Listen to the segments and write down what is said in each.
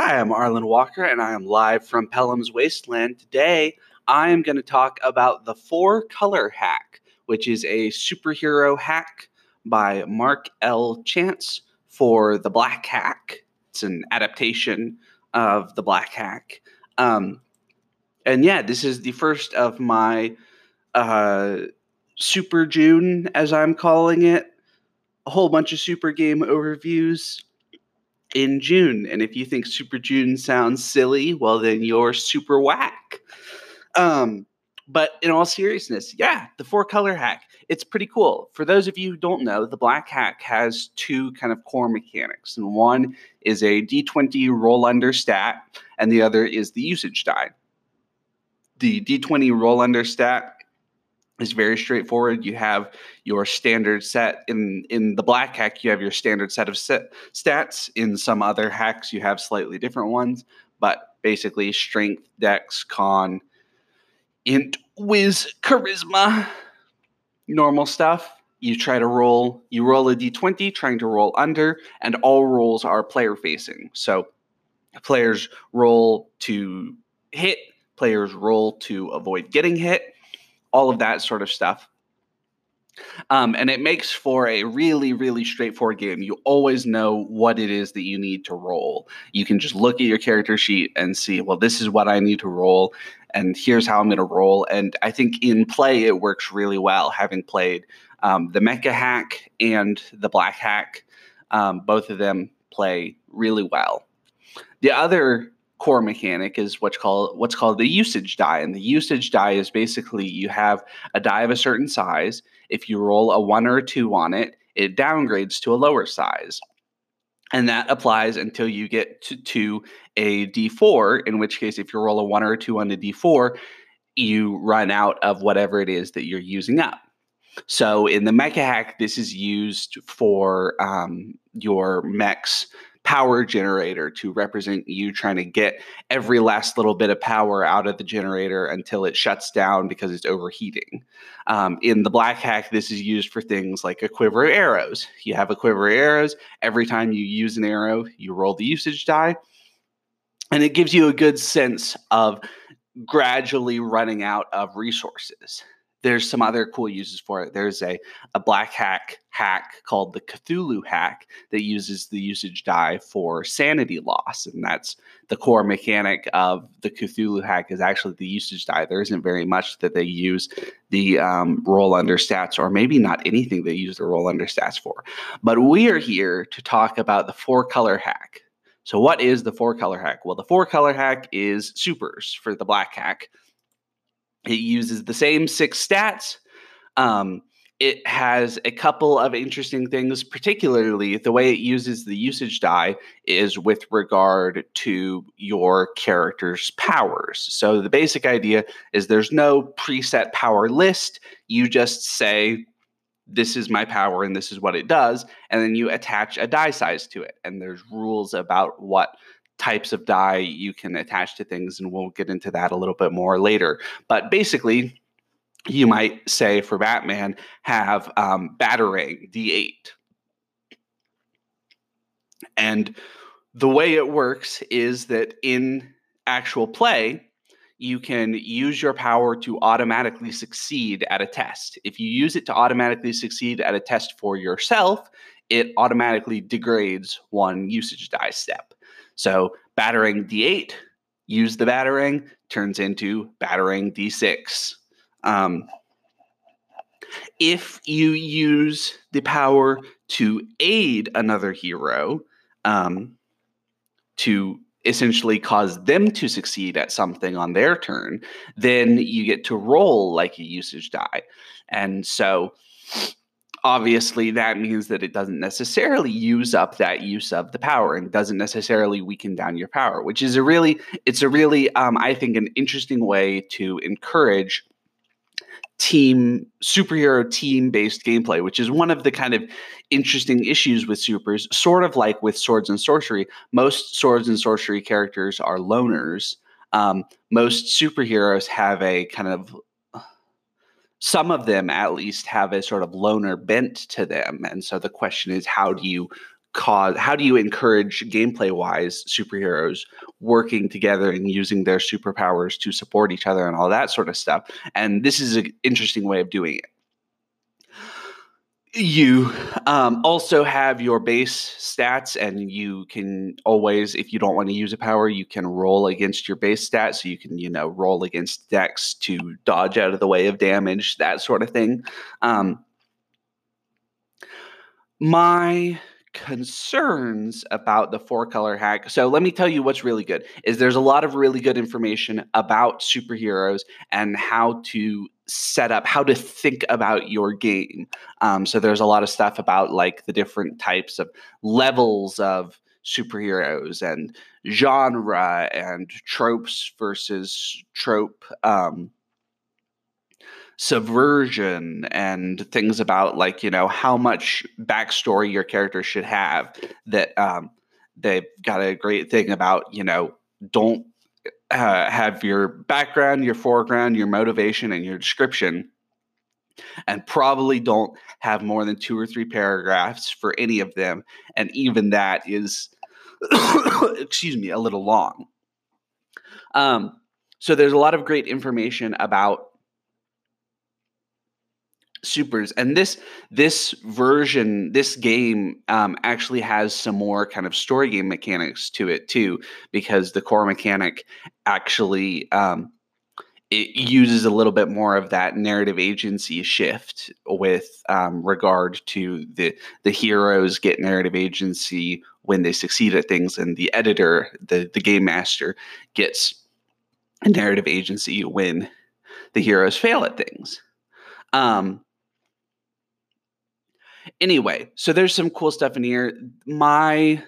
Hi, I'm Arlen Walker, and I am live from Pellam's Wasteland. Today, I am going to talk about the Four Color Hack, which is a superhero hack by Mark L. Chance for the Black Hack. It's an adaptation of the Black Hack. Um, and yeah, this is the first of my uh, Super June, as I'm calling it, a whole bunch of super game overviews in June. And if you think Super June sounds silly, well, then you're super whack. Um, but in all seriousness, yeah, the four color hack, it's pretty cool. For those of you who don't know, the black hack has two kind of core mechanics. And one is a d20 roll under stat, and the other is the usage die. The d20 roll under stat is very straightforward. You have your standard set in in the black hack. You have your standard set of set stats. In some other hacks, you have slightly different ones, but basically strength, dex, con, int, whiz, charisma, normal stuff. You try to roll. You roll a d20, trying to roll under, and all rolls are player facing. So players roll to hit. Players roll to avoid getting hit all of that sort of stuff. Um, and it makes for a really, really straightforward game. You always know what it is that you need to roll. You can just look at your character sheet and see, well, this is what I need to roll, and here's how I'm going to roll. And I think in play, it works really well, having played um, the Mecha hack and the Black hack. Um, both of them play really well. The other core mechanic is what's called what's called the usage die and the usage die is basically you have a die of a certain size. If you roll a 1 or a 2 on it it downgrades to a lower size. And that applies until you get to, to a d4 in which case if you roll a 1 or a 2 on a d4 you run out of whatever it is that you're using up. So in the mecha hack this is used for um, your mechs power generator to represent you trying to get every last little bit of power out of the generator until it shuts down because it's overheating. Um, in the black hack, this is used for things like a quiver of arrows. You have a quiver of arrows. Every time you use an arrow, you roll the usage die. And it gives you a good sense of gradually running out of resources there's some other cool uses for it. There's a, a black hack hack called the Cthulhu hack that uses the usage die for sanity loss. And that's the core mechanic of the Cthulhu hack is actually the usage die. There isn't very much that they use the um, roll under stats, or maybe not anything they use the roll under stats for. But we are here to talk about the four color hack. So, what is the four color hack? Well, the four color hack is supers for the black hack it uses the same six stats. Um, it has a couple of interesting things, particularly the way it uses the usage die is with regard to your character's powers. So the basic idea is there's no preset power list. You just say, this is my power and this is what it does. And then you attach a die size to it. And there's rules about what types of die you can attach to things, and we'll get into that a little bit more later. But basically, you might say for Batman, have um, Batarang D8. And the way it works is that in actual play, you can use your power to automatically succeed at a test. If you use it to automatically succeed at a test for yourself, it automatically degrades one usage die step. So Batarang D8, use the Batarang, turns into Batarang D6. Um, if you use the power to aid another hero, um, to essentially cause them to succeed at something on their turn, then you get to roll like a usage die. And so obviously that means that it doesn't necessarily use up that use of the power and doesn't necessarily weaken down your power which is a really it's a really um, i think an interesting way to encourage team superhero team based gameplay which is one of the kind of interesting issues with supers sort of like with swords and sorcery. Most swords and sorcery characters are loners. Um, most superheroes have a kind of some of them at least have a sort of loner bent to them. And so the question is, how do you cause how do you encourage gameplay wise superheroes working together and using their superpowers to support each other and all that sort of stuff and this is an interesting way of doing it you um, also have your base stats and you can always if you don't want to use a power you can roll against your base stats so you can you know roll against dex to dodge out of the way of damage that sort of thing um, my concerns about the four color hack. So let me tell you what's really good is there's a lot of really good information about superheroes and how to set up how to think about your game. Um, so there's a lot of stuff about like the different types of levels of superheroes and genre and tropes versus trope um, subversion and things about like you know how much backstory your character should have that um, they've got a great thing about you know don't uh, have your background your foreground your motivation and your description and probably don't have more than two or three paragraphs for any of them and even that is excuse me a little long. Um, so there's a lot of great information about supers. And this this version this game um, actually has some more kind of story game mechanics to it too because the core mechanic actually um, it uses a little bit more of that narrative agency shift with um, regard to the the heroes get narrative agency when they succeed at things and the editor the the game master gets narrative agency when the heroes fail at things. Um, Anyway, so there's some cool stuff in here. My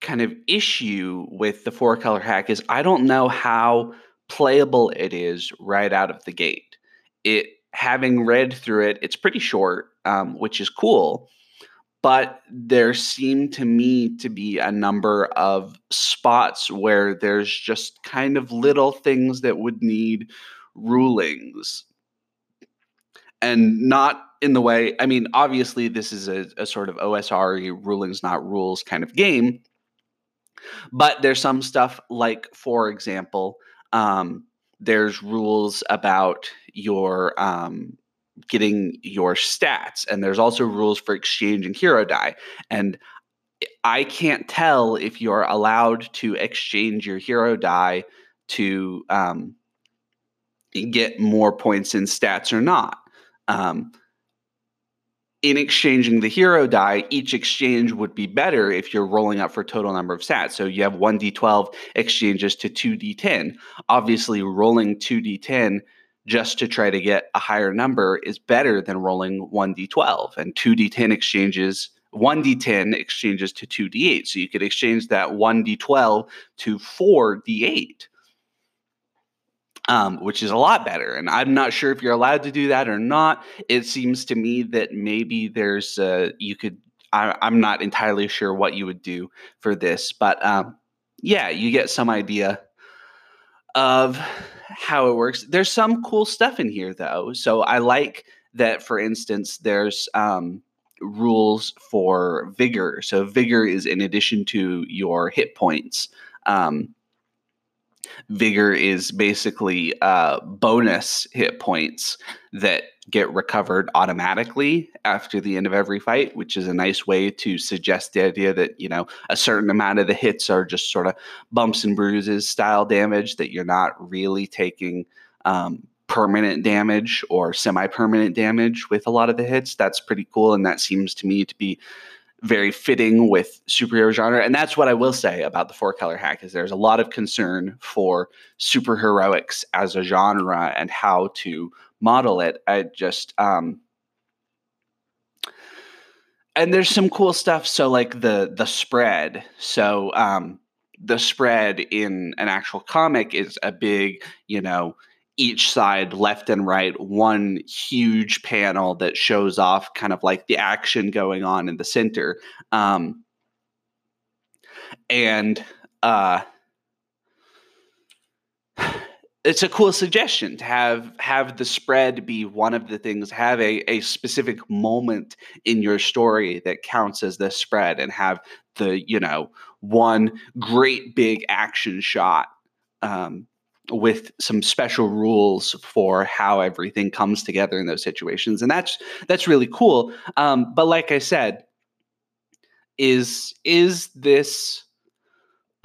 kind of issue with the four color hack is I don't know how playable it is right out of the gate. It having read through it, it's pretty short, um, which is cool. But there seem to me to be a number of spots where there's just kind of little things that would need rulings. And not in the way, I mean, obviously, this is a, a sort of OSR rulings, not rules kind of game. But there's some stuff like, for example, um, there's rules about your um, getting your stats, and there's also rules for exchanging hero die. And I can't tell if you're allowed to exchange your hero die to um, get more points in stats or not. Um, in exchanging the hero die, each exchange would be better if you're rolling up for total number of stats. So you have 1d12 exchanges to 2d10. Obviously, rolling 2d10 just to try to get a higher number is better than rolling 1d12. And 2d10 exchanges, 1d10 exchanges to 2d8. So you could exchange that 1d12 to 4d8 um, which is a lot better. And I'm not sure if you're allowed to do that or not. It seems to me that maybe there's uh, you could. I, am not entirely sure what you would do for this, but um, yeah, you get some idea of how it works. There's some cool stuff in here though. So I like that. For instance, there's um, rules for vigor. So vigor is in addition to your hit points. Um, vigor is basically uh, bonus hit points that get recovered automatically after the end of every fight, which is a nice way to suggest the idea that, you know, a certain amount of the hits are just sort of bumps and bruises style damage, that you're not really taking um, permanent damage or semi permanent damage with a lot of the hits. That's pretty cool. And that seems to me to be very fitting with superhero genre. And that's what I will say about the four color hack is there's a lot of concern for superheroics as a genre and how to model it. I just um and there's some cool stuff. So like the the spread. So um the spread in an actual comic is a big, you know, each side, left and right, one huge panel that shows off kind of like the action going on in the center. Um, and uh, it's a cool suggestion to have have the spread be one of the things have a, a specific moment in your story that counts as the spread and have the you know one great big action shot um, with some special rules for how everything comes together in those situations and that's that's really cool um, but like i said is is this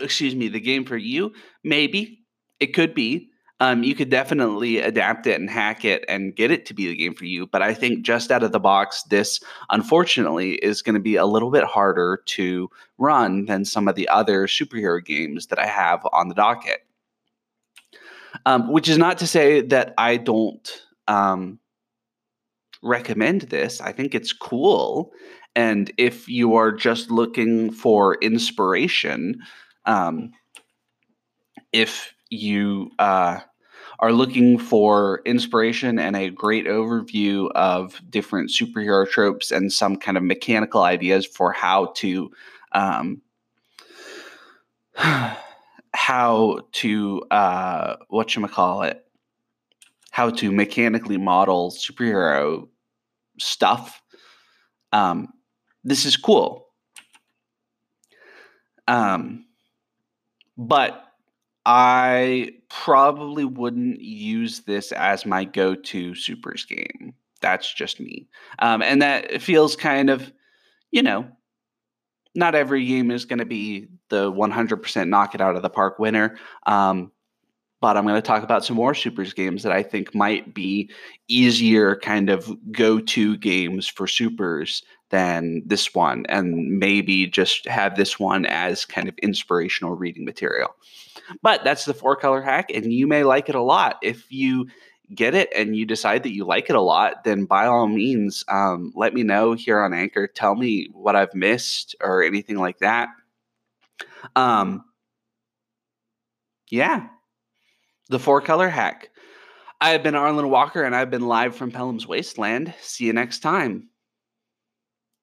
excuse me the game for you maybe it could be. Um, you could definitely adapt it and hack it and get it to be the game for you. But I think just out of the box, this unfortunately is going to be a little bit harder to run than some of the other superhero games that I have on the docket. Um, which is not to say that I don't um, recommend this. I think it's cool. And if you are just looking for inspiration, um, if you uh, are looking for inspiration and a great overview of different superhero tropes and some kind of mechanical ideas for how to um, how to uh, what you call it how to mechanically model superhero stuff um, this is cool um, but I probably wouldn't use this as my go to supers game. That's just me. Um, and that feels kind of, you know, not every game is going to be the 100% knock it out of the park winner. Um, but I'm going to talk about some more supers games that I think might be easier kind of go to games for supers than this one, and maybe just have this one as kind of inspirational reading material. But that's the four color hack, and you may like it a lot. If you get it and you decide that you like it a lot, then by all means, um, let me know here on Anchor. Tell me what I've missed or anything like that. Um, yeah, the four color hack. I have been Arlen Walker, and I've been live from Pellam's Wasteland. See you next time.